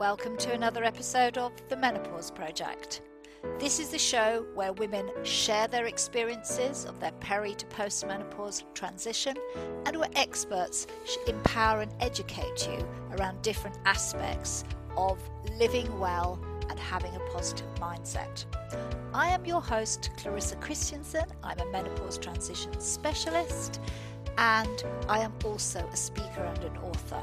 Welcome to another episode of The Menopause Project. This is the show where women share their experiences of their peri to postmenopause transition and where experts empower and educate you around different aspects of living well and having a positive mindset. I am your host, Clarissa Christensen. I'm a menopause transition specialist and I am also a speaker and an author.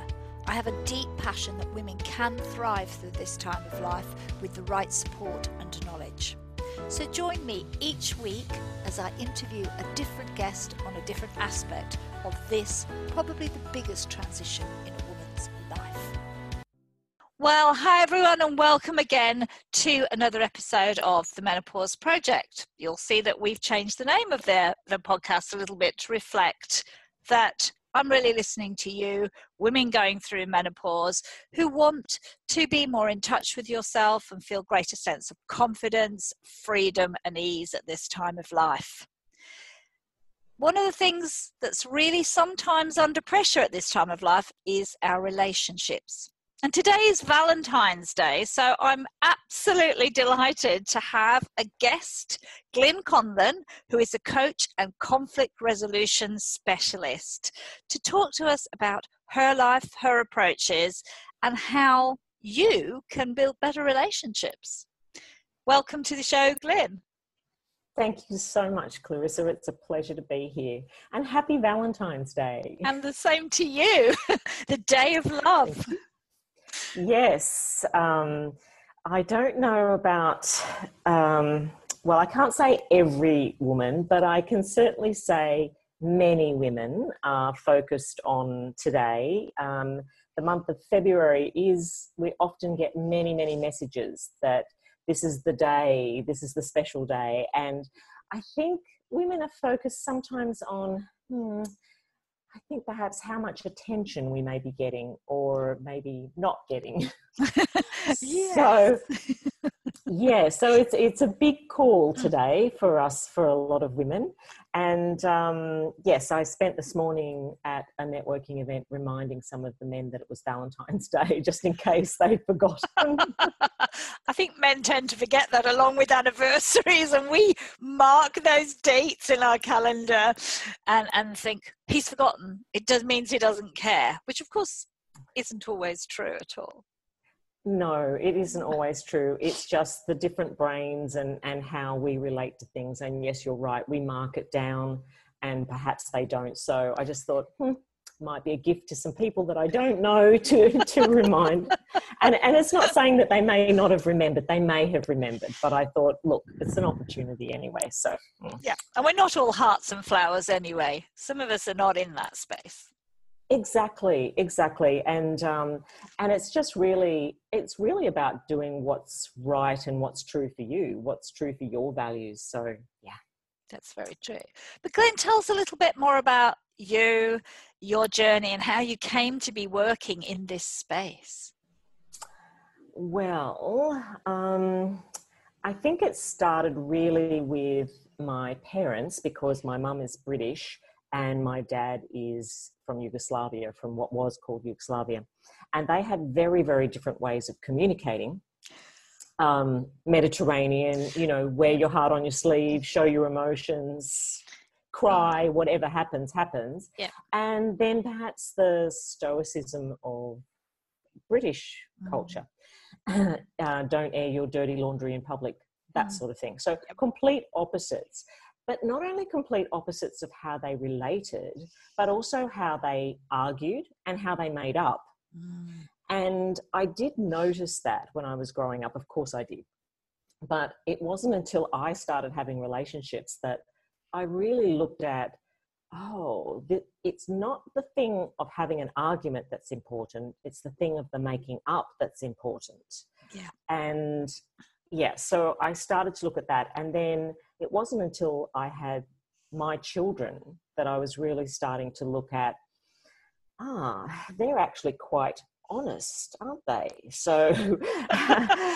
I have a deep passion that women can thrive through this time of life with the right support and knowledge. So join me each week as I interview a different guest on a different aspect of this, probably the biggest transition in a woman's life. Well, hi everyone, and welcome again to another episode of the Menopause Project. You'll see that we've changed the name of the, the podcast a little bit to reflect that I'm really listening to you, women going through menopause who want to be more in touch with yourself and feel greater sense of confidence, freedom, and ease at this time of life. One of the things that's really sometimes under pressure at this time of life is our relationships. And today is Valentine's Day, so I'm absolutely delighted to have a guest, Glyn Conlon, who is a coach and conflict resolution specialist, to talk to us about her life, her approaches, and how you can build better relationships. Welcome to the show, Glyn. Thank you so much, Clarissa. It's a pleasure to be here. And happy Valentine's Day. And the same to you, the day of love. Yes. Um, I don't know about, um, well, I can't say every woman, but I can certainly say many women are focused on today. Um, the month of February is, we often get many, many messages that this is the day, this is the special day. And I think women are focused sometimes on, hmm, I think perhaps how much attention we may be getting or maybe not getting. so yeah, so it's it's a big call today for us for a lot of women, and um, yes, I spent this morning at a networking event reminding some of the men that it was Valentine's Day, just in case they'd forgotten. I think men tend to forget that along with anniversaries, and we mark those dates in our calendar and and think he's forgotten. It does means he doesn't care, which of course isn't always true at all. No, it isn't always true. It's just the different brains and, and how we relate to things. And yes, you're right, we mark it down and perhaps they don't. So I just thought, hmm, might be a gift to some people that I don't know to, to remind. And, and it's not saying that they may not have remembered, they may have remembered, but I thought, look, it's an opportunity anyway. So, hmm. yeah. And we're not all hearts and flowers anyway. Some of us are not in that space exactly exactly and um and it's just really it's really about doing what's right and what's true for you what's true for your values so yeah. That's very true. But Glyn tell us a little bit more about you your journey and how you came to be working in this space. Well um i think it started really with my parents because my mum is british and my dad is from Yugoslavia, from what was called Yugoslavia. And they had very, very different ways of communicating. Um, Mediterranean, you know, wear your heart on your sleeve, show your emotions, cry, whatever happens, happens. Yeah. And then perhaps the stoicism of British mm. culture. uh, don't air your dirty laundry in public, that mm. sort of thing. So, complete opposites but not only complete opposites of how they related, but also how they argued and how they made up. Mm. And I did notice that when I was growing up. Of course, I did. But it wasn't until I started having relationships that I really looked at oh, it's not the thing of having an argument that's important, it's the thing of the making up that's important. Yeah. And yeah, so I started to look at that. And then it wasn't until I had my children that I was really starting to look at, ah, they're actually quite honest, aren't they? So,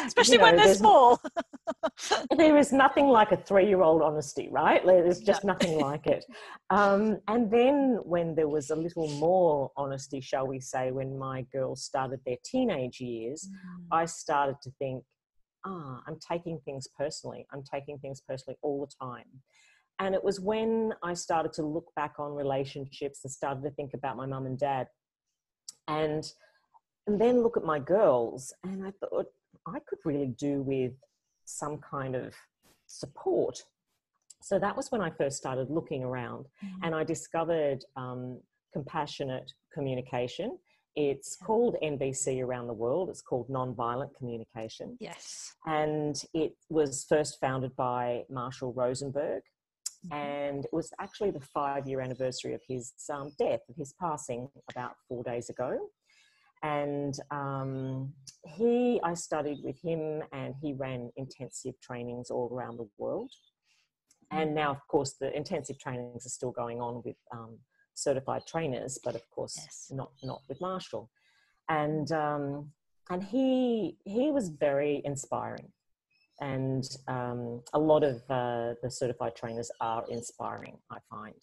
especially you know, when they're small, there is nothing like a three-year-old honesty, right? There's just nothing like it. Um, and then when there was a little more honesty, shall we say, when my girls started their teenage years, mm. I started to think, ah, I'm taking things personally. I'm taking things personally all the time. And it was when I started to look back on relationships and started to think about my mum and dad. And, and then look at my girls. And I thought I could really do with some kind of support. So that was when I first started looking around mm-hmm. and I discovered um, compassionate communication. It's called NVC around the world. It's called Nonviolent Communication. Yes. And it was first founded by Marshall Rosenberg. Mm-hmm. And it was actually the five year anniversary of his um, death, of his passing about four days ago. And um, he, I studied with him, and he ran intensive trainings all around the world. And mm-hmm. now, of course, the intensive trainings are still going on with um, certified trainers, but of course, yes. not not with Marshall. And um, and he he was very inspiring. And um, a lot of uh, the certified trainers are inspiring i find.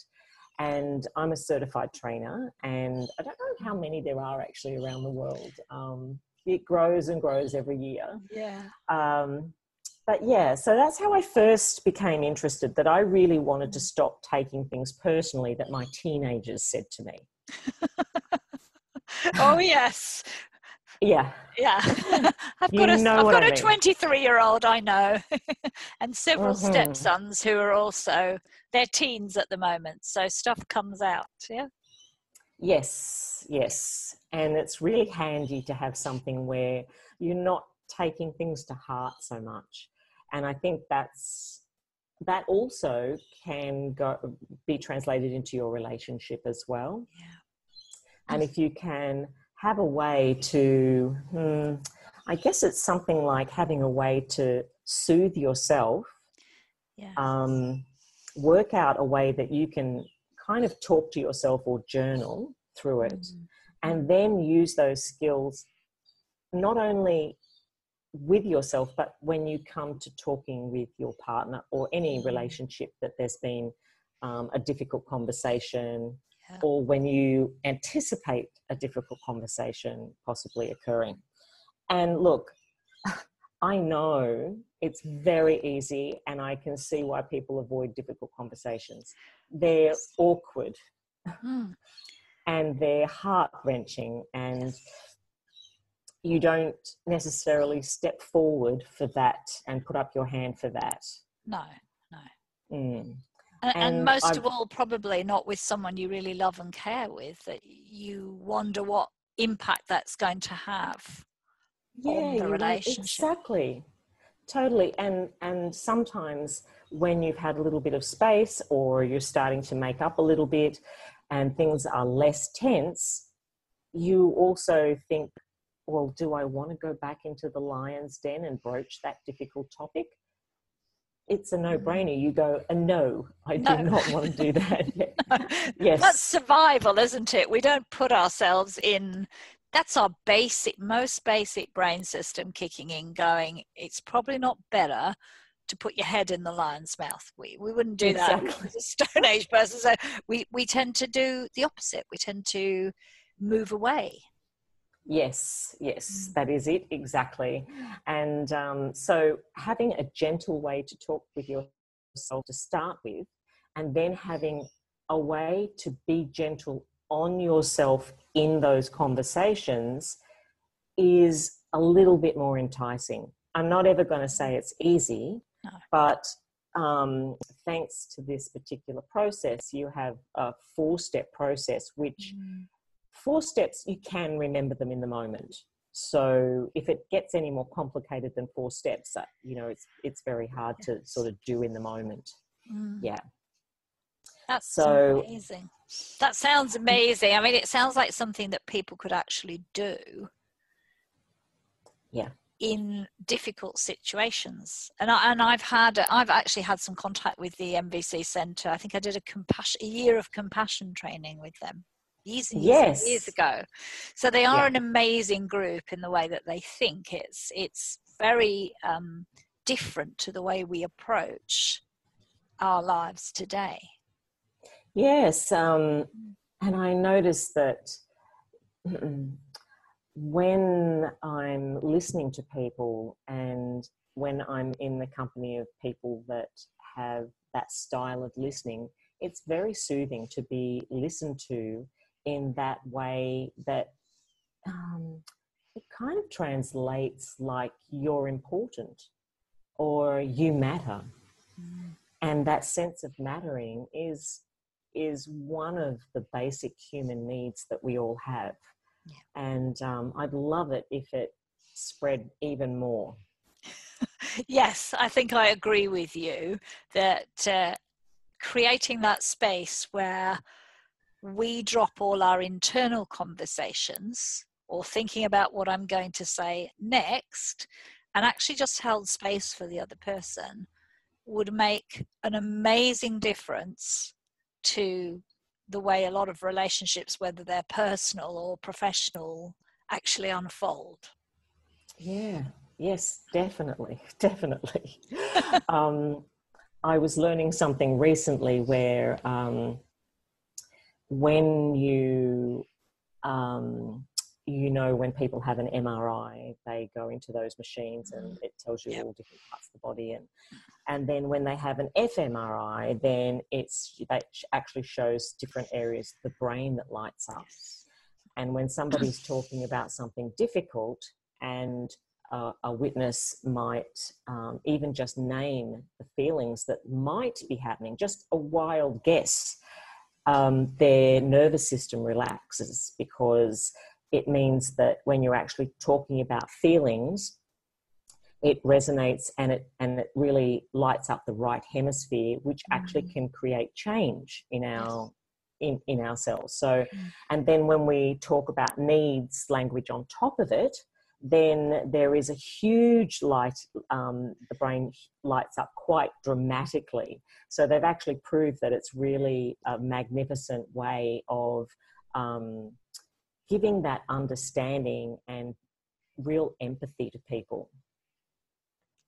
And i'm a certified trainer and i don't know how many there are actually around the world. Um, it grows and grows every year. Yeah. Um, but yeah so that's how i first became interested that i really wanted to stop taking things personally that my teenagers said to me oh yes yeah. Yeah. I've got a, I've got a 23 year old I know and several mm-hmm. stepsons who are also, they're teens at the moment. So stuff comes out. Yeah. Yes. Yes. And it's really handy to have something where you're not taking things to heart so much. And I think that's, that also can go be translated into your relationship as well. Yeah. And if you can have a way to, hmm, I guess it's something like having a way to soothe yourself, yeah. um, work out a way that you can kind of talk to yourself or journal through it, mm-hmm. and then use those skills not only with yourself, but when you come to talking with your partner or any mm-hmm. relationship that there's been um, a difficult conversation yeah. or when you anticipate a difficult conversation possibly occurring. And look, I know it's very easy, and I can see why people avoid difficult conversations. They're awkward mm. and they're heart wrenching, and you don't necessarily step forward for that and put up your hand for that. No, no. Mm. And, and, most I've, of all, probably not with someone you really love and care with, that you wonder what impact that's going to have yeah, on the relationship. Exactly. Totally. And and sometimes when you've had a little bit of space or you're starting to make up a little bit and things are less tense, you also think, well, do I want to go back into the lion's den and broach that difficult topic? it's a no-brainer. Mm-hmm. You go, uh, no, I no. do not want to do that. no. Yes, that's survival, isn't it? We don't put ourselves in. That's our basic, most basic brain system kicking in, going. It's probably not better to put your head in the lion's mouth. We we wouldn't do exactly. that as a Stone Age person. So we we tend to do the opposite. We tend to move away Yes, yes, that is it exactly. And um, so, having a gentle way to talk with yourself to start with, and then having a way to be gentle on yourself in those conversations is a little bit more enticing. I'm not ever going to say it's easy, no. but um, thanks to this particular process, you have a four step process which mm four steps, you can remember them in the moment. So if it gets any more complicated than four steps, uh, you know, it's it's very hard to sort of do in the moment. Mm. Yeah. That's so amazing. That sounds amazing. I mean, it sounds like something that people could actually do. Yeah. In difficult situations, and I, and I've had I've actually had some contact with the NVC Centre. I think I did a compassion a year of compassion training with them years and years, yes. and years ago. So they are Yeah. an amazing group in the way that they think. It's it's very um, different to the way we approach our lives today. Yes, um, and I notice that when I'm listening to people and when I'm in the company of people that have that style of listening, it's very soothing to be listened to in that way that um, it kind of translates like you're important or you matter. And that sense of mattering is is one of the basic human needs that we all have. Yeah. And um, I'd love it if it spread even more. Yes, I think I agree with you that uh, creating that space where we drop all our internal conversations or thinking about what I'm going to say next and actually just held space for the other person would make an amazing difference to the way a lot of relationships, whether they're personal or professional, actually unfold. Yeah, yes, definitely, definitely. um, I was learning something recently where um, when you um, you know when people have an MRI, they go into those machines and it tells you Yep. all different parts of the body and and then when they have an fMRI, then it's that actually shows different areas of the brain that lights up. And when somebody's talking about something difficult and uh, a witness might um, even just name the feelings that might be happening, just a wild guess, um, their nervous system relaxes because it means that when you're actually talking about feelings, it resonates and it and it really lights up the right hemisphere, which actually Mm. can create change in our in, in ourselves. So, Mm. and then when we talk about needs language on top of it, then there is a huge light, um, the brain lights up quite dramatically. So they've actually proved that it's really a magnificent way of um, giving that understanding and real empathy to people.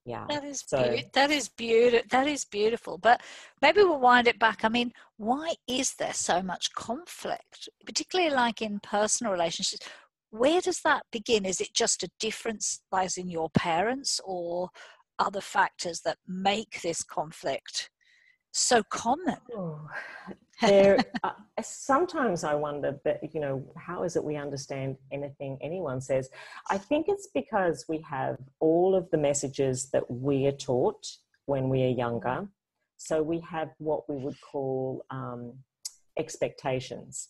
Yeah. That is So- beau- that is beautiful. That is beautiful. But maybe we'll wind it back. I mean, why is there so much conflict, particularly like in personal relationships? Where does that begin? Is it just a difference lies in your parents, or other factors that make this conflict so common? Oh, there, uh, sometimes I wonder that, you know, how is it we understand anything anyone says? I think it's because we have all of the messages that we are taught when we are younger. So we have what we would call um, expectations.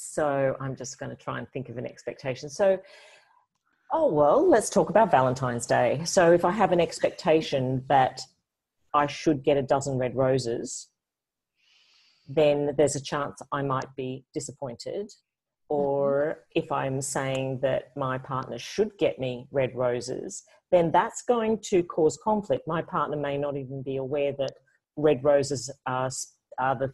So I'm just going to try and think of an expectation. So, oh, well, let's talk about Valentine's Day. So if I have an expectation that I should get a dozen red roses, then there's a chance I might be disappointed. Or mm-hmm. if I'm saying that my partner should get me red roses, then that's going to cause conflict. My partner may not even be aware that red roses are, are the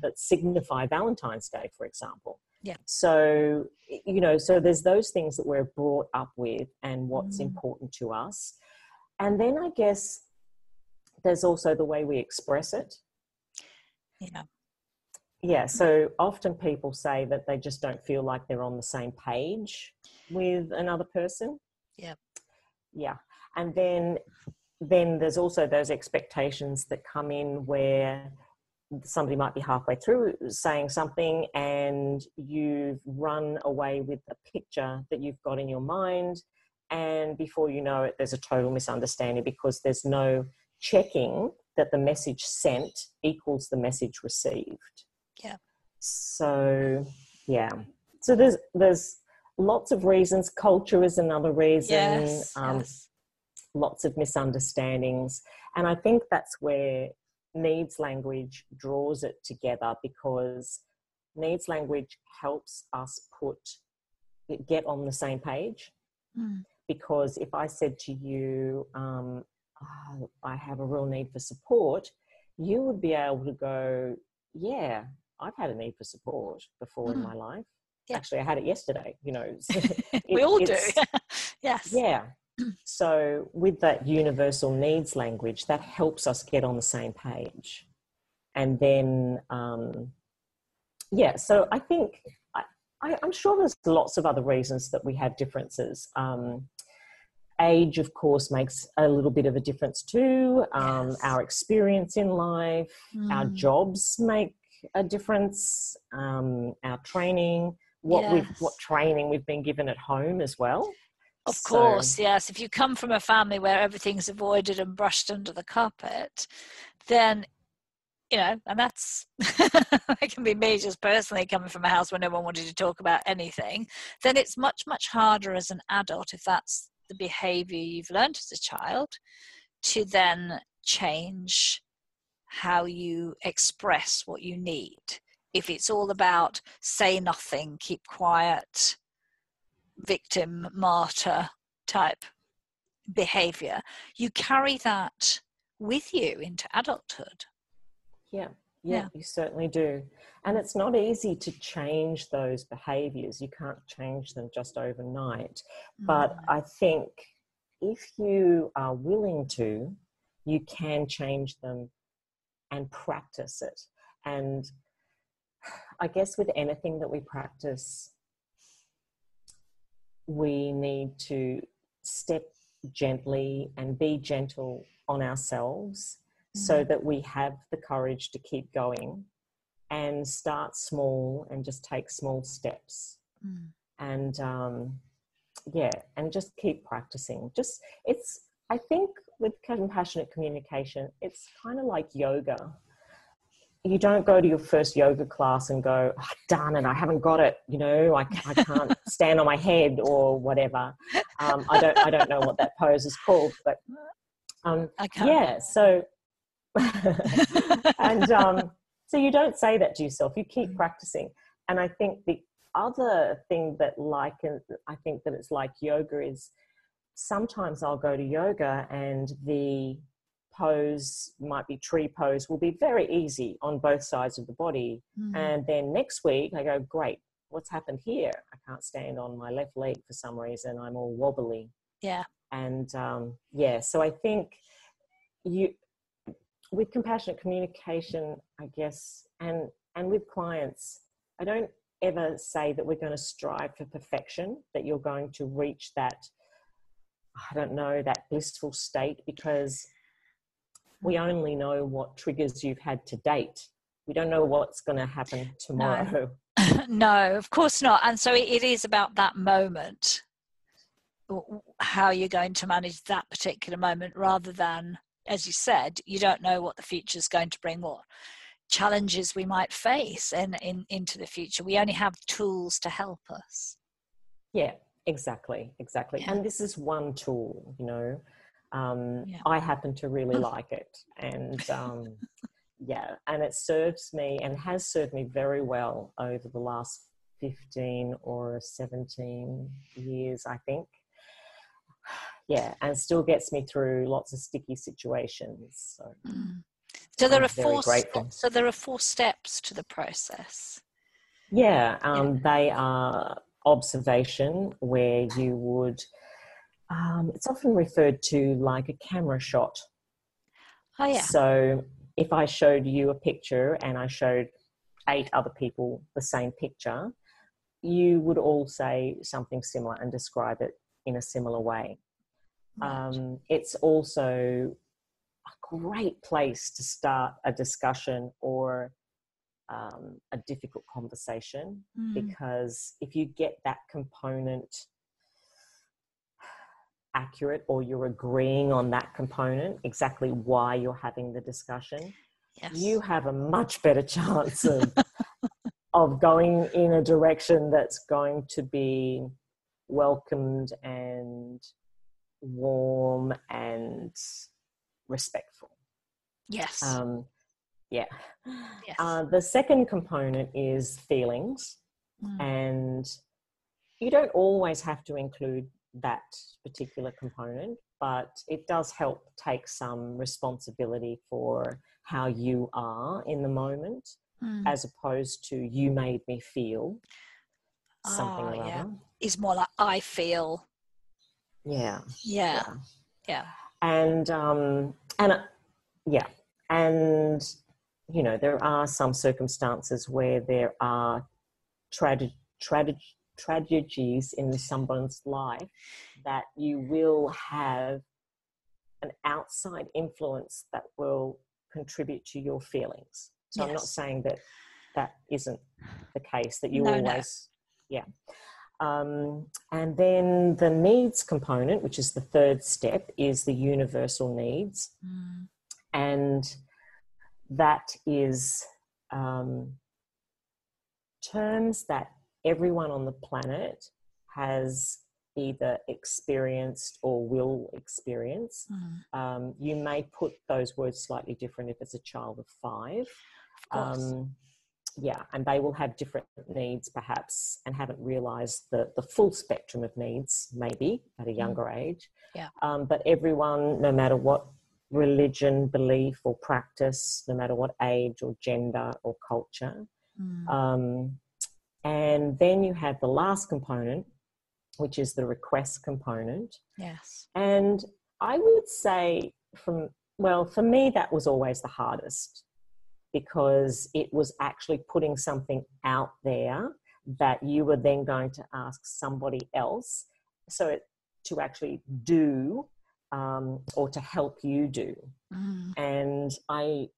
that signify Valentine's Day, for example. Yeah. So you know, so there's those things that we're brought up with, and what's Mm. important to us, and then I guess there's also the way we express it. Yeah. Yeah, so often people say that they just don't feel like they're on the same page with another person. Yeah. Yeah. And then then there's also those expectations that come in where somebody might be halfway through saying something and you've run away with a picture that you've got in your mind and before you know it there's a total misunderstanding because there's no checking that the message sent equals the message received Yeah. so yeah so there's there's lots of reasons culture is another reason Yes. um, yes. lots of misunderstandings and i think that's where needs language draws it together because needs language helps us put get on the same page Mm. because if I said to you, um, "Oh, I have a real need for support, you would be able to go, yeah, I've had a need for support before mm. in my life. Yeah. Actually, I had it yesterday. You know, it, we all do. yes. Yeah. So, with that universal needs language, that helps us get on the same page. And then, um, yeah, so I think I, am sure there's lots of other reasons that we have differences. Um, age, of course, makes a little bit of a difference too. Um, yes. Our experience in life, mm. our jobs make a difference. Um, our training, what yes. we've, what training we've been given at home as well. Of so. course, yes. If you come from a family where everything's avoided and brushed under the carpet, then you know, and that's it can be me just personally coming from a house where no one wanted to talk about anything, then it's much, much harder as an adult if that's the behavior you've learned as a child to then change how you express what you need. If it's all about say nothing, keep quiet, victim, martyr type behavior, you carry that with you into adulthood. Yeah, yeah, yeah, you certainly do. And it's not easy to change those behaviors. You can't change them just overnight. Mm. But I think if you are willing to, you can change them and practice it. And I guess with anything that we practice, we need to step gently and be gentle on ourselves so mm-hmm. that we have the courage to keep going and start small and just take small steps mm. and um, yeah and just keep practicing just it's i think with compassionate communication it's kind of like yoga you don't go to your first yoga class and go oh, darn it i haven't got it you know i, I can't stand on my head or whatever um, i don't i don't know what that pose is called but um, yeah so and um, so you don't say that to yourself. You keep mm. practicing. And I think the other thing that like I think that it's like yoga is sometimes I'll go to yoga and the pose might be tree pose will be very easy on both sides of the body. Mm. And then next week I go, great, what's happened here? I can't stand on my left leg for some reason. I'm all wobbly. Yeah. And um, yeah, so I think you with compassionate communication, I guess, and and with clients, I don't ever say that we're going to strive for perfection, that you're going to reach that, I don't know, that blissful state because we only know what triggers you've had to date. We don't know what's going to happen tomorrow. No, no of course not. And so it is about that moment, how you're going to manage that particular moment rather than as you said, you don't know what the future is going to bring, what challenges we might face in, in into the future. We only have tools to help us. Yeah, exactly, exactly. Yeah. And this is one tool, you know. Um, yeah. I happen to really like it, and um, yeah, and it serves me and has served me very well over the last fifteen or seventeen years, I think yeah, and still gets me through lots of sticky situations. So, mm. so there I'm are four. Steps, so there are four steps to the process. Yeah, um, yeah. they are observation, where you would. Um, it's often referred to like a camera shot. Oh yeah. So if I showed you a picture and I showed eight other people the same picture, you would all say something similar and describe it in a similar way. Um, it's also a great place to start a discussion or um, a difficult conversation mm. because if you get that component accurate or you're agreeing on that component, exactly why you're having the discussion, yes. you have a much better chance of, of going in a direction that's going to be welcomed and warm and respectful. Yes. Um, yeah. Yes. Uh, the second component is feelings, mm. and you don't always have to include that particular component, but it does help take some responsibility for how you are in the moment Mm. as opposed to you made me feel something Ah, or yeah. other. Is more like I feel. Yeah. Yeah. Yeah. And um and uh, yeah. And you know, there are some circumstances where there are tragedy tragedy tragedies in someone's life that you will have an outside influence that will contribute to your feelings. So I'm not saying that that isn't the case, that you No, no. always, yeah. Um, and then the needs component, which is the third step, is the universal needs. Mm. And that is um, terms that everyone on the planet has either experienced or will experience. Mm. Um, you may put those words slightly different if it's a child of five. Of. Um, yeah, and they will have different needs perhaps and haven't realized the, the full spectrum of needs, maybe at a younger age. Yeah. Um, but everyone, no matter what religion, belief, or practice, no matter what age or gender or culture. Mm. And then you have the last component, which is the request component. yes. And I would say, from well, for me, that was always the hardest because it was actually putting something out there that you were then going to ask somebody else so it, to actually do um, or to help you do. Mm. And I,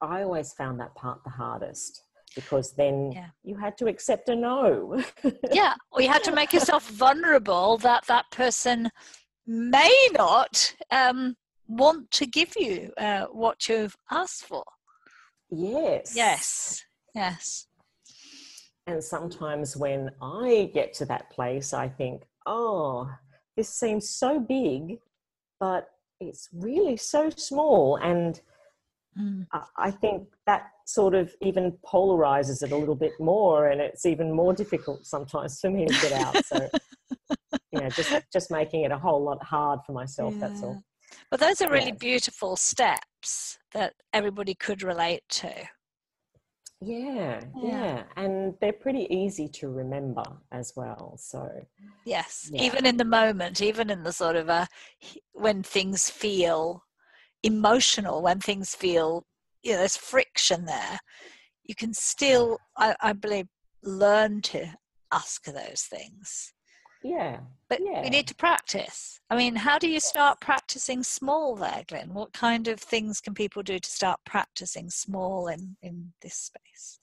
I always found that part the hardest because then Yeah. you had to accept a no. yeah or you have to make yourself vulnerable that that person may not um, want to give you uh, what you've asked for yes. yes yes And sometimes when I get to that place, I think, oh, this seems so big, but it's really so small. And Mm. I think that sort of even polarizes it a little bit more. And it's even more difficult sometimes for me to get out. So, you know, just, just making it a whole lot hard for myself. That's all. but those are really Yes. beautiful steps that everybody could relate to Yeah, Yeah. yeah. And they're pretty easy to remember as well. So, yes Yeah. even in the moment even in the sort of uh, a when things feel emotional when things feel you know there's friction there you can still i, I believe learn to ask those things yeah. but Yeah. we need to practice i mean how do you start practicing small there Glyn what kind of things can people do to start practicing small in in this space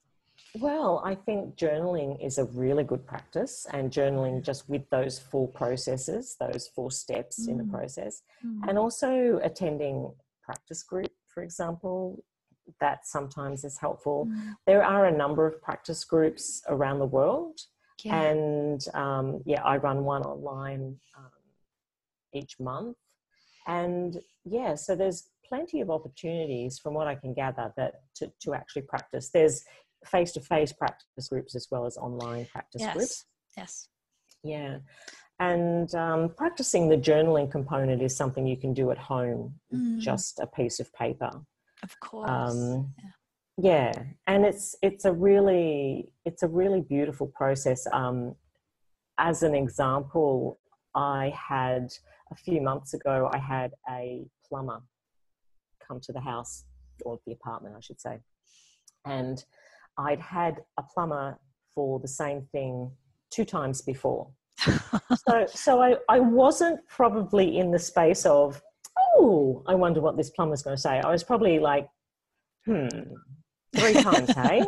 Well, I think journaling is a really good practice, and journaling just with those four processes, those four steps in the Mm. process, Mm. and also attending practice group, for example, that sometimes is helpful. Mm. There are a number of practice groups around the world, Yeah. and um, yeah, I run one online um, each month, and yeah, so there's plenty of opportunities from what I can gather that to, to actually practice. There's face-to-face practice groups as well as online practice yes groups. yes Yeah, and um, practicing the journaling component is something you can do at home, Mm. just a piece of paper. Of course Um, Yeah. yeah, and it's it's a really it's a really beautiful process. Um, as an example, I had a few months ago, I had a plumber come to the house or the apartment, I should say, and I'd had a plumber for the same thing two times before. so so I, I wasn't probably in the space of oh i wonder what this plumber's going to say i was probably like hmm three times hey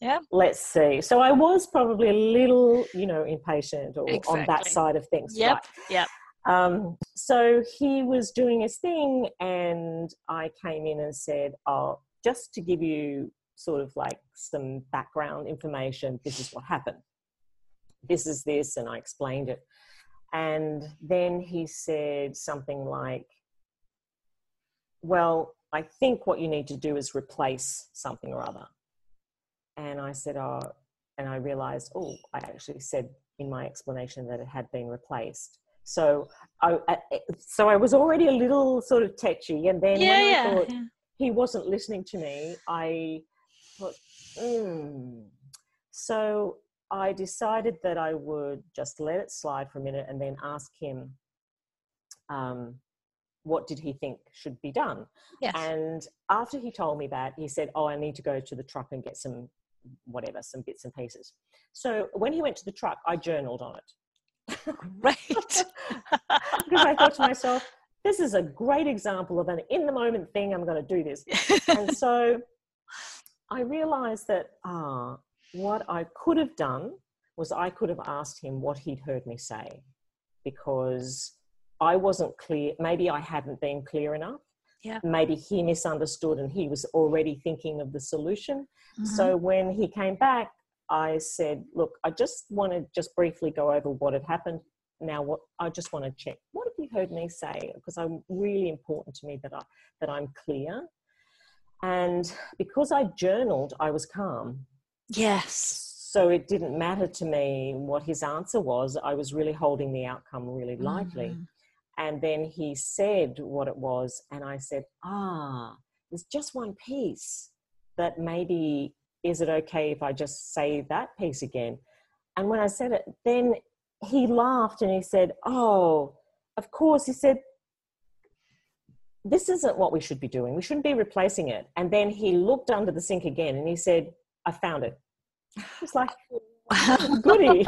Yeah. let's see so i was probably a little you know impatient or on that side of things Yep, right? yep. um so he was doing his thing and i came in and said oh just to give you sort of like some background information this is what happened this is this and i explained it and then he said something like well i think what you need to do is replace something or other and i said oh and i realized oh i actually said in my explanation that it had been replaced so i I- so i was already a little sort of tetchy and then yeah when i yeah, thought yeah. he wasn't listening to me, I thought, mm. so I decided that I would just let it slide for a minute and then ask him um, what did he think should be done. Yes. And after he told me that, he said, Oh, I need to go to the truck and get some whatever, some bits and pieces. So when he went to the truck, I journaled on it. Great. because I thought to myself, this is a great example of an in the moment thing. I'm going to do this. and so I realized that, ah, what I could have done was I could have asked him what he'd heard me say because I wasn't clear. Maybe I hadn't been clear enough. Yeah. Maybe he misunderstood and he was already thinking of the solution. Mhm. So when he came back, I said, "Look, I just want to just briefly go over what had happened. Now, what I just want to check. What have you heard me say? Because I'm really important to me that I that I'm clear. And because I journaled, I was calm. yes. So it didn't matter to me what his answer was. I was really holding the outcome really lightly. Mhm. And then he said what it was, and I said, Ah, there's just one piece that maybe is it okay if I just say that piece again? And when I said it, then he laughed and he said, Oh, of course. He said, This isn't what we should be doing. We shouldn't be replacing it. And then he looked under the sink again and he said, I found it. It's like, goody,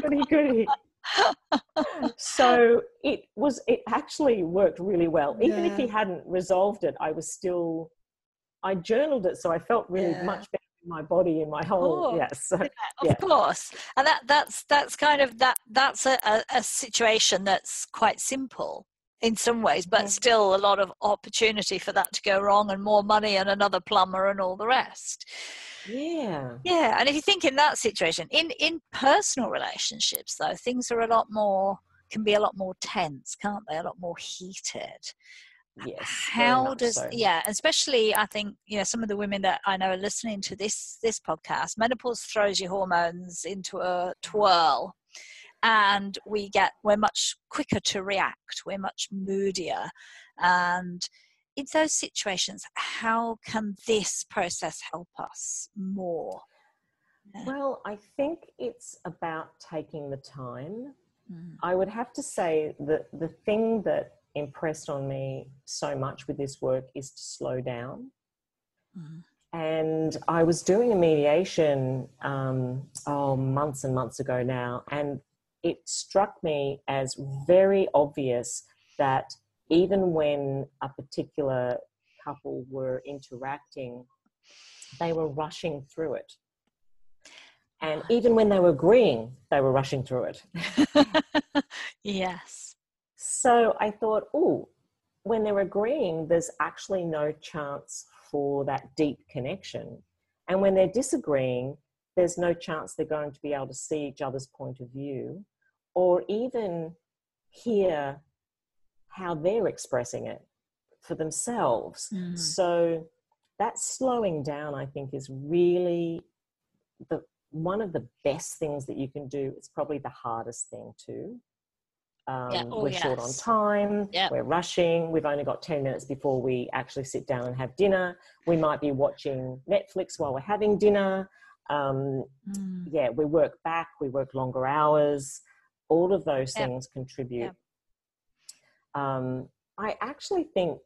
goody, goody. so it was it actually worked really well even if he hadn't resolved it i was still i journaled it so i felt really Yeah. much better in my body in my whole course. yes so, of Yeah. course and that that's that's kind of that that's a, a, a situation that's quite simple in some ways but Mhm. still a lot of opportunity for that to go wrong and more money and another plumber and all the rest. Yeah. Yeah and if you think in that situation in in personal relationships though things are a lot more can be a lot more tense can't they? A lot more heated. Yes how does so. yeah especially i think you know some of the women that i know are listening to this this podcast menopause throws your hormones into a twirl and we get we're much quicker to react we're much moodier. And in those situations how can this process help us more? Well i think it's about taking the time. Mm. i would have to say that the thing that impressed on me so much with this work is to slow down. Mm. and I was doing a mediation um, oh months and months ago now, and it struck me as very obvious that even when a particular couple were interacting, they were rushing through it. And even when they were agreeing, they were rushing through it. yes So I thought, oh, when they're agreeing, there's actually no chance for that deep connection. And when they're disagreeing, there's no chance they're going to be able to see each other's point of view or even hear how they're expressing it for themselves. Mm. So that slowing down, I think, is really the one of the best things that you can do. It's probably the hardest thing too. Um, Yeah. Oh, we're short on time. Yeah. We're rushing. We've only got 10 minutes before we actually sit down and have dinner. We might be watching Netflix while we're having dinner. Um, Mm. yeah, we work back, we work longer hours. All of those things contribute. Um, I actually think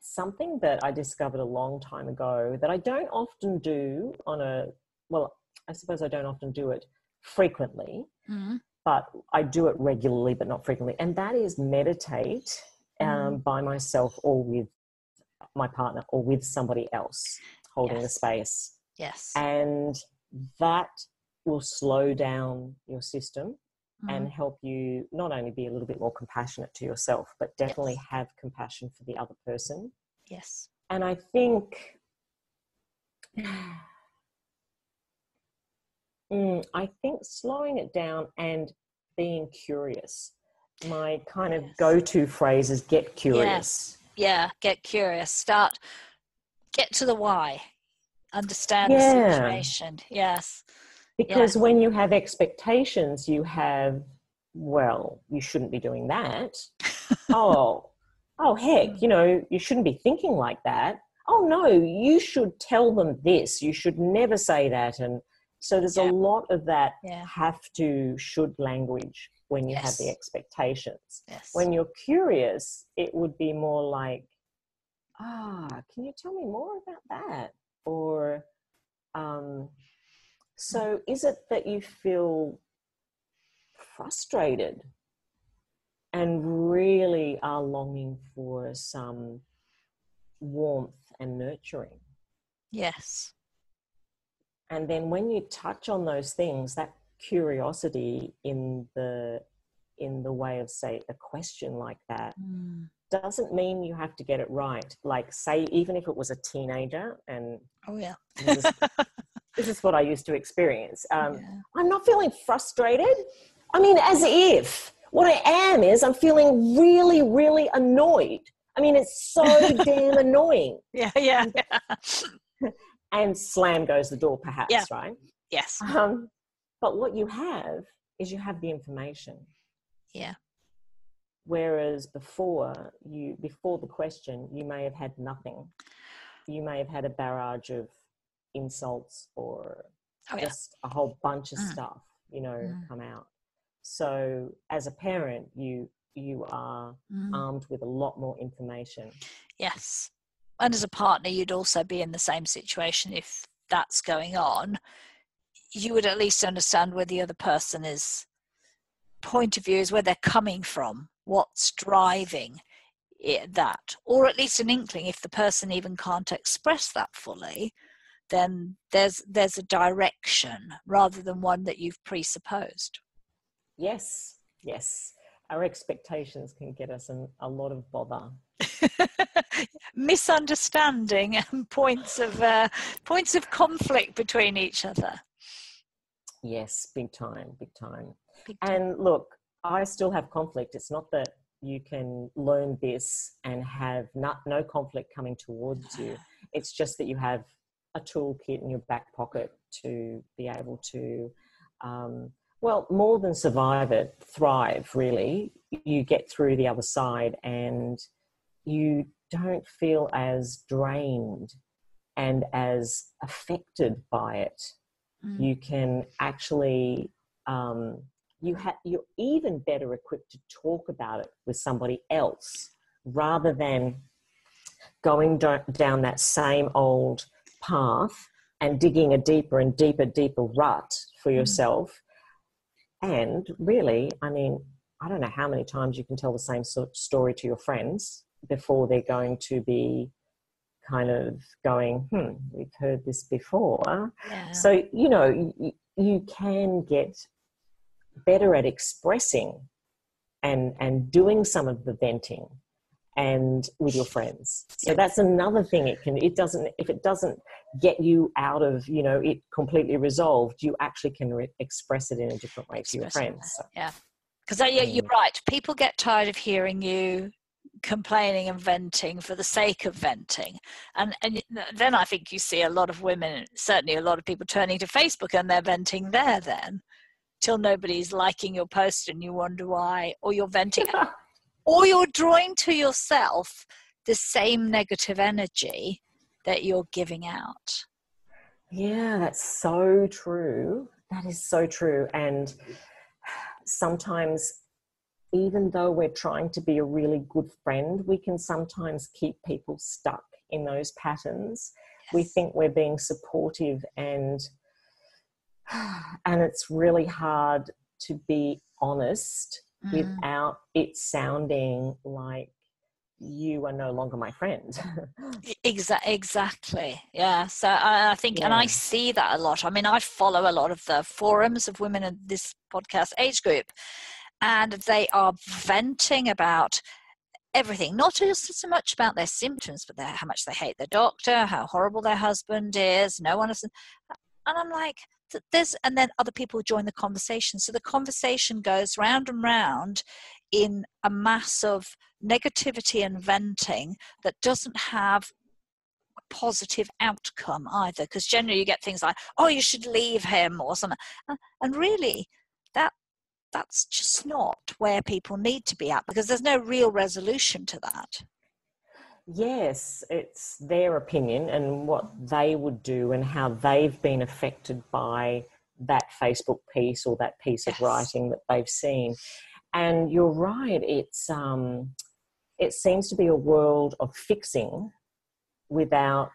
something that I discovered a long time ago that I don't often do on a, well, I suppose I don't often do it frequently, Mm. but I do it regularly, but not frequently. And that is meditate um, by myself or with my partner or with somebody else holding the space. yes And that will slow down your system Mm. and help you not only be a little bit more compassionate to yourself, but definitely Yes. have compassion for the other person. yes And I think, Mm, I think slowing it down and being curious. My kind of Yes. go-to phrase is "get curious." Yes. yeah get curious start get to the why understand the situation yes Because when you have expectations, you have, well, you shouldn't be doing that. oh, oh, heck, you know, you shouldn't be thinking like that. oh no, you should tell them this. You should never say that. And so there's Yeah. a lot of that Yeah. have to, should language when you have the expectations. Yes. When you're curious, it would be more like, ah, can you tell me more about that? Or, um, so is it that you feel frustrated and really are longing for some warmth and nurturing? yes. And then when you touch on those things, that curiosity in the in the way of say a question like that Mm. doesn't mean you have to get it right. Like say even if it was a teenager and Oh yeah. this is, what I used to experience. Um, yeah. I'm not feeling frustrated. I mean, as if what I am is I'm feeling really, really annoyed. I mean, it's so damn annoying. Yeah. Yeah. yeah. And slam goes the door, perhaps, Yeah. right? Yes. Um, but what you have is you have the information. Yeah. Whereas before you, before the question, you may have had nothing. You may have had a barrage of insults or Oh yeah. just a whole bunch of Mm. stuff, you know, Mm. come out. So as a parent, you you are Mm. armed with a lot more information. Yes. And as a partner, you'd also be in the same situation if that's going on. You would at least understand where the other person is point of view is where they're coming from, what's driving it, that, or at least an inkling. If the person even can't express that fully, then there's there's a direction rather than one that you've presupposed. Yes, yes. Our expectations can get us in a lot of bother. Misunderstanding and points of uh, points of conflict between each other. Yes, big time, big time. Big time. And look, I still have conflict. It's not that you can learn this and have not, no conflict coming towards you. It's just that you have a toolkit in your back pocket to be able to, um, well, more than survive it, thrive really. You get through the other side and you don't feel as drained and as affected by it Mm. you can actually um, you have you're even better equipped to talk about it with somebody else rather than going do- down that same old path and digging a deeper and deeper deeper rut for yourself. And really i mean i don't know how many times you can tell the same sort of story to your friends before they're going to be kind of going hmm we've heard this before. Yeah. so, you know, you, you can get better at expressing and, and doing some of the venting and with your friends. So that's another thing it can, it doesn't, if it doesn't get you out of, you know, it completely resolved, you actually can re- express it in a different way to your friends. So, Yeah. Because yeah, you're Mm. right. People get tired of hearing you complaining and venting for the sake of venting, and and then I think you see a lot of women, certainly a lot of people turning to Facebook and they're venting there then, till nobody's liking your post and you wonder why, or you're venting, or you're drawing to yourself the same negative energy that you're giving out. Yeah, that's so true. That is so true. And sometimes, even though we're trying to be a really good friend, we can sometimes keep people stuck in those patterns. We think we're being supportive and and it's really hard to be honest Mm. without it sounding like you are no longer my friend. Exa- exactly. Yeah. So I, I think, and I see that a lot. I mean, I follow a lot of the forums of women in this podcast age group, and they are venting about everything, not just so much about their symptoms, but their, how much they hate their doctor, how horrible their husband is. No one is. And I'm like, th- there's, and then other people join the conversation. So the conversation goes round and round in a mass of negativity and venting that doesn't have a positive outcome either because generally you get things like oh you should leave him or something and really that that's just not where people need to be at because there's no real resolution to that yes, it's their opinion and what they would do and how they've been affected by that Facebook piece or that piece yes. of writing that they've seen. And you're right, it's um, it seems to be a world of fixing without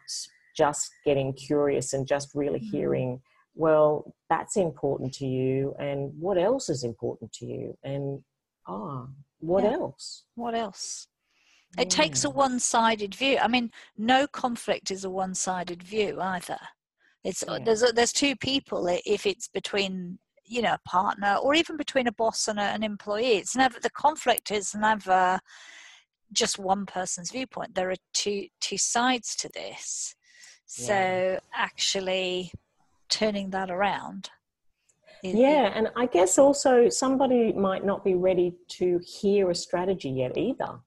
just getting curious and just really mm-hmm. hearing well that's important to you and what else is important to you and ah what yeah. else what else it takes a one-sided view i mean no conflict is a one-sided view either it's uh, yeah. there's uh, there's two people if it's between you know a partner or even between a boss and a, an employee it's never the conflict is never just one person's viewpoint there are two two sides to this so yeah. actually turning that around. yeah, and I guess also somebody might not be ready to hear a strategy yet either.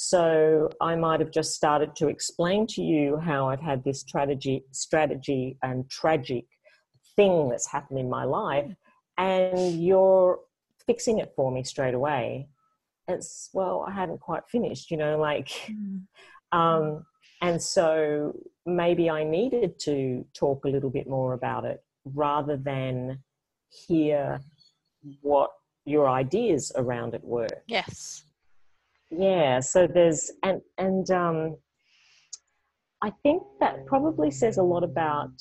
So I might have just started to explain to you how I've had this strategy, strategy and tragic thing that's happened in my life, and you're fixing it for me straight away. It's well, I hadn't quite finished, you know, like, mm. um, and so maybe I needed to talk a little bit more about it rather than hear what your ideas around it were. Yes. Yeah. So there's and and um, I think that probably says a lot about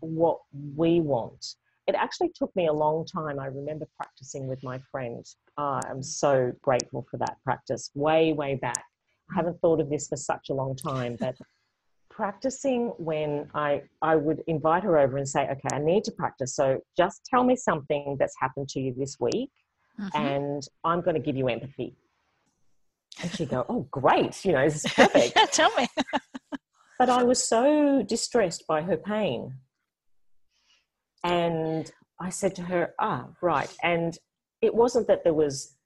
what we want. It actually took me a long time. I remember practicing with my friend. Uh, I'm so grateful for that practice way, way back. I haven't thought of this for such a long time, but practicing when I, I would invite her over and say, okay, I need to practice. So just tell me something that's happened to you this week mm-hmm. and I'm going to give you empathy. And she'd go, oh, great. You know, this is perfect. yeah, tell me. but I was so distressed by her pain. And I said to her, ah, right. And it wasn't that there was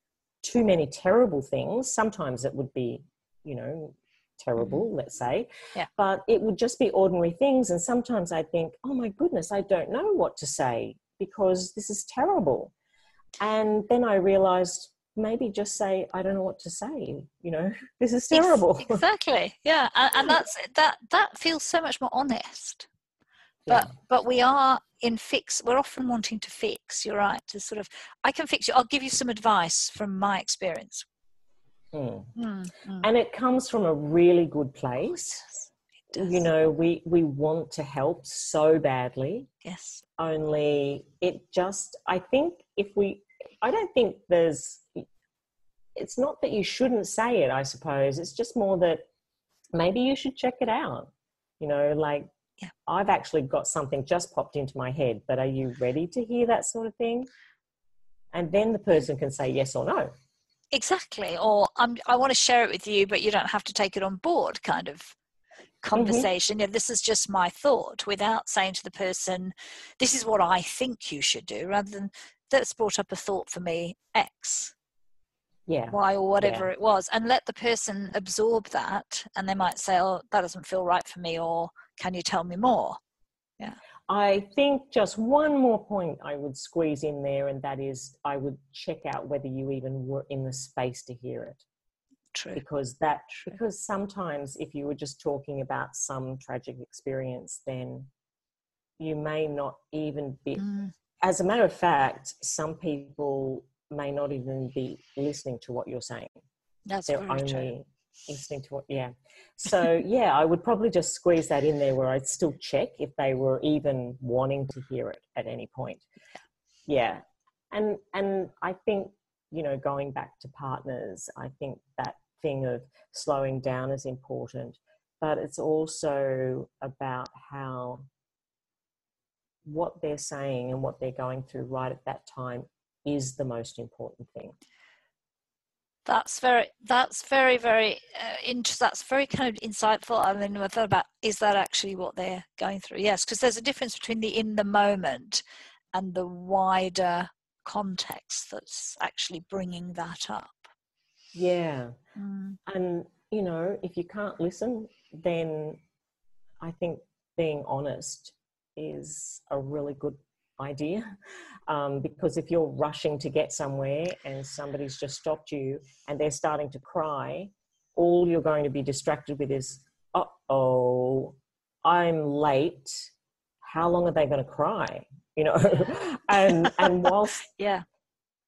too many terrible things. Sometimes it would be, you know, terrible, mm-hmm. let's say. Yeah. But it would just be ordinary things. And sometimes I'd think, oh my goodness, I don't know what to say because this is terrible. And then I realized maybe just say, I don't know what to say. You know, this is terrible. Exactly. Yeah. And, and that's that that feels so much more honest. But yeah. but we are in fix we're often wanting to fix you're right to sort of i can fix you i'll give you some advice from my experience Mm. Mm, mm. And it comes from a really good place. You know, we we want to help so badly. Yes. Only it just I think if we I don't think there's it's not that you shouldn't say it, I suppose. It's just more that maybe you should check it out. You know, like yeah. I've actually got something just popped into my head, but are you ready to hear that sort of thing? And then the person can say yes or no exactly or I'm, i want to share it with you but you don't have to take it on board kind of conversation mm-hmm. yeah this is just my thought without saying to the person this is what i think you should do rather than that's brought up a thought for me x yeah why or whatever yeah. it was and let the person absorb that and they might say oh that doesn't feel right for me or can you tell me more yeah I think just one more point I would squeeze in there, and that is I would check out whether you even were in the space to hear it. True. Because that True. because sometimes if you were just talking about some tragic experience, then you may not even be. Mm. As a matter of fact, some people may not even be listening to what you're saying. That's They're only true. listening to what yeah. So yeah i would probably just squeeze that in there where i'd still check if they were even wanting to hear it at any point. Yeah. And and i think you know going back to partners i think that thing of slowing down is important but it's also about how what they're saying and what they're going through right at that time is the most important thing that's very, that's very, very uh, interesting. That's very kind of insightful. I mean, I thought about is that actually what they're going through? Yes, because there's a difference between the in the moment and the wider context that's actually bringing that up. Yeah, mm. and you know, if you can't listen, then I think being honest is a really good idea. Um, because if you're rushing to get somewhere and somebody's just stopped you and they're starting to cry, all you're going to be distracted with is, uh oh, I'm late. How long are they going to cry? You know, and and whilst yeah,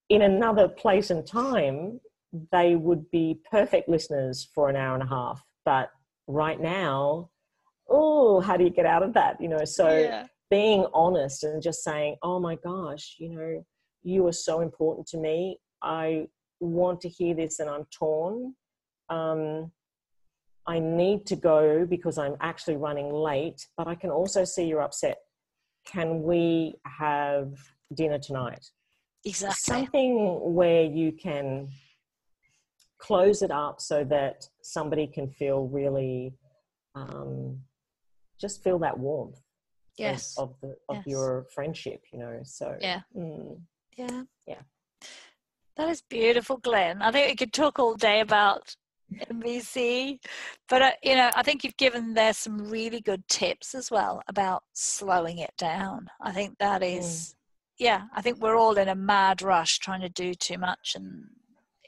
in another place and time, they would be perfect listeners for an hour and a half. But right now, oh, how do you get out of that? You know, so yeah. Being honest and just saying, oh my gosh, you know, you are so important to me. I want to hear this and I'm torn. Um, I need to go because I'm actually running late, but I can also see you're upset. Can we have dinner tonight? Exactly. Something where you can close it up so that somebody can feel really um, just feel that warmth yes of, of the of yes. your friendship you know so yeah mm, yeah yeah that is beautiful Glyn i think we could talk all day about NVC, but uh, you know, I think you've given there some really good tips as well about slowing it down. I think that is, Mm. yeah, I think we're all in a mad rush trying to do too much, and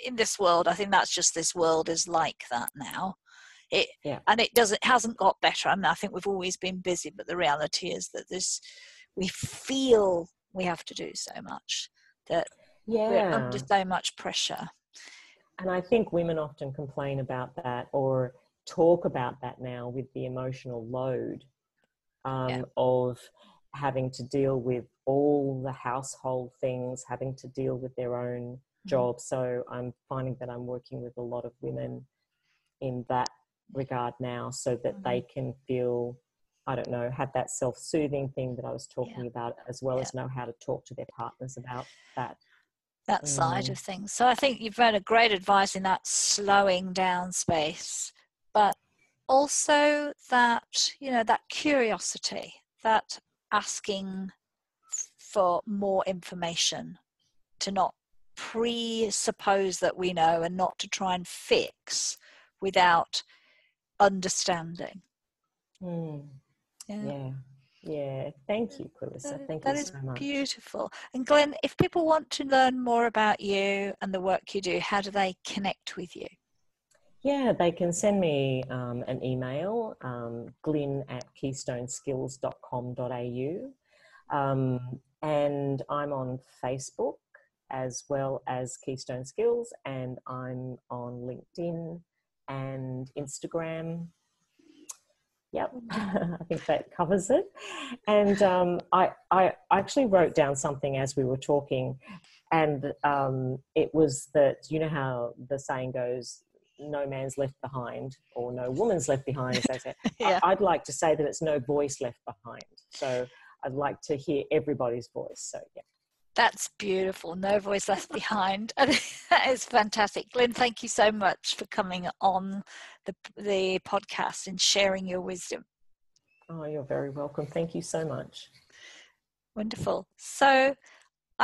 in this world, I think that's just this world is like that now. It Yeah. and it doesn't hasn't got better. I mean, I think we've always been busy, but the reality is that this we feel we have to do so much that we're yeah under so much pressure. and i think women often complain about that or talk about that now with the emotional load um, Yeah. of having to deal with all the household things having to deal with their own Mm-hmm. job so i'm finding that i'm working with a lot of women in that regard now so that they Mm-hmm. can feel i don't know have that self-soothing thing that i was talking about as well Yeah. as know how to talk to their partners about that that side Mm. of things. So I think you've had a great advice in that slowing down space, but also that, you know, that curiosity, that asking for more information, to not presuppose that we know and not to try and fix without understanding. Mm, Yeah. yeah yeah thank you clarissa That- thank that you is so much beautiful. And Glyn, if people want to learn more about you and the work you do, how do they connect with you? Yeah, they can send me um, an email, um, glyn at keystoneskills.com.au. Um, and I'm on Facebook as well as Keystone Skills, and I'm on LinkedIn and Instagram. Yep, I think that covers it. And um, I, I actually wrote down something as we were talking, and um, it was that you know how the saying goes, no man's left behind or no woman's left behind, as say. Yeah. I, I'd like to say that it's no voice left behind. So I'd like to hear everybody's voice. So yeah. That's beautiful. No voice left behind. That is fantastic. Glyn, thank you so much for coming on the, the podcast and sharing your wisdom. Oh, you're very welcome. Thank you so much. Wonderful. So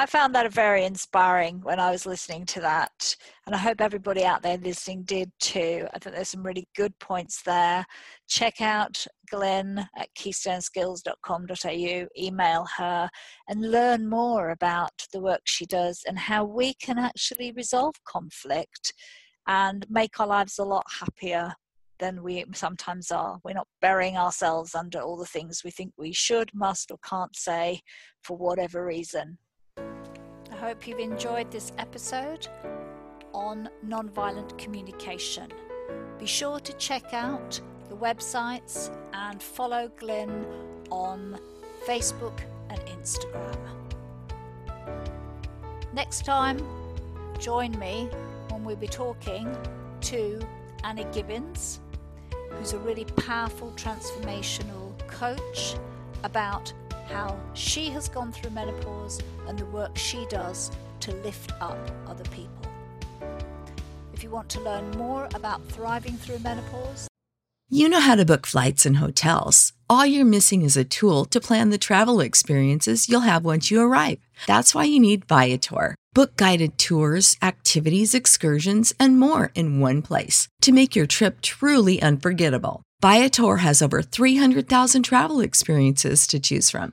I found that very inspiring when I was listening to that. And I hope everybody out there listening did too. I think there's some really good points there. Check out Glyn at keystoneskills.com.au, email her and learn more about the work she does and how we can actually resolve conflict and make our lives a lot happier than we sometimes are. We're not burying ourselves under all the things we think we should, must, or can't say for whatever reason. Hope you've enjoyed this episode on nonviolent communication. Be sure to check out the websites and follow Glyn on Facebook and Instagram. Next time, join me when we'll be talking to Annie Gibbons, who's a really powerful transformational coach about how she has gone through menopause and the work she does to lift up other people. If you want to learn more about thriving through menopause, You know how to book flights and hotels. All you're missing is a tool to plan the travel experiences you'll have once you arrive. That's why you need Viator. Book guided tours, activities, excursions, and more in one place to make your trip truly unforgettable. Viator has over 300,000 travel experiences to choose from